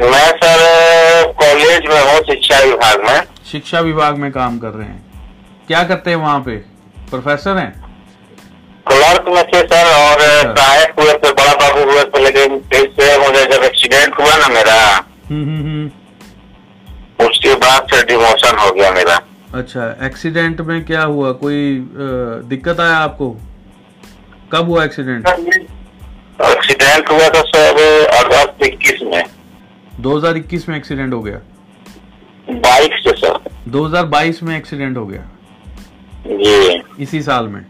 मैं sir college में हूँ शिक्षा विभाग में। शिक्षा विभाग में काम कर रहे हैं। क्या करते हैं वहाँ पे? प्रोफेसर हैं? क्लर्क में थे सर और अच्छा। सहायक हुए थे बड़ा बाबू हुए थे लेकिन फिर से मुझे जब एक्सीडेंट हुआ ना मेरा हम्म हम्म हम्म। उसके बाद से डिमोशन हो गया मेरा। अच्छा एक्सीडेंट में क्या हुआ? कोई दिक्कत आया आपको? कब हुआ एक्सीडेंट एक्सीडेंट हुआ था सर अगस्त इक्कीस 2021 में एक्सीडेंट हो गया। बाइक से सर 2022 में एक्सीडेंट हो गया। जी। इसी साल में।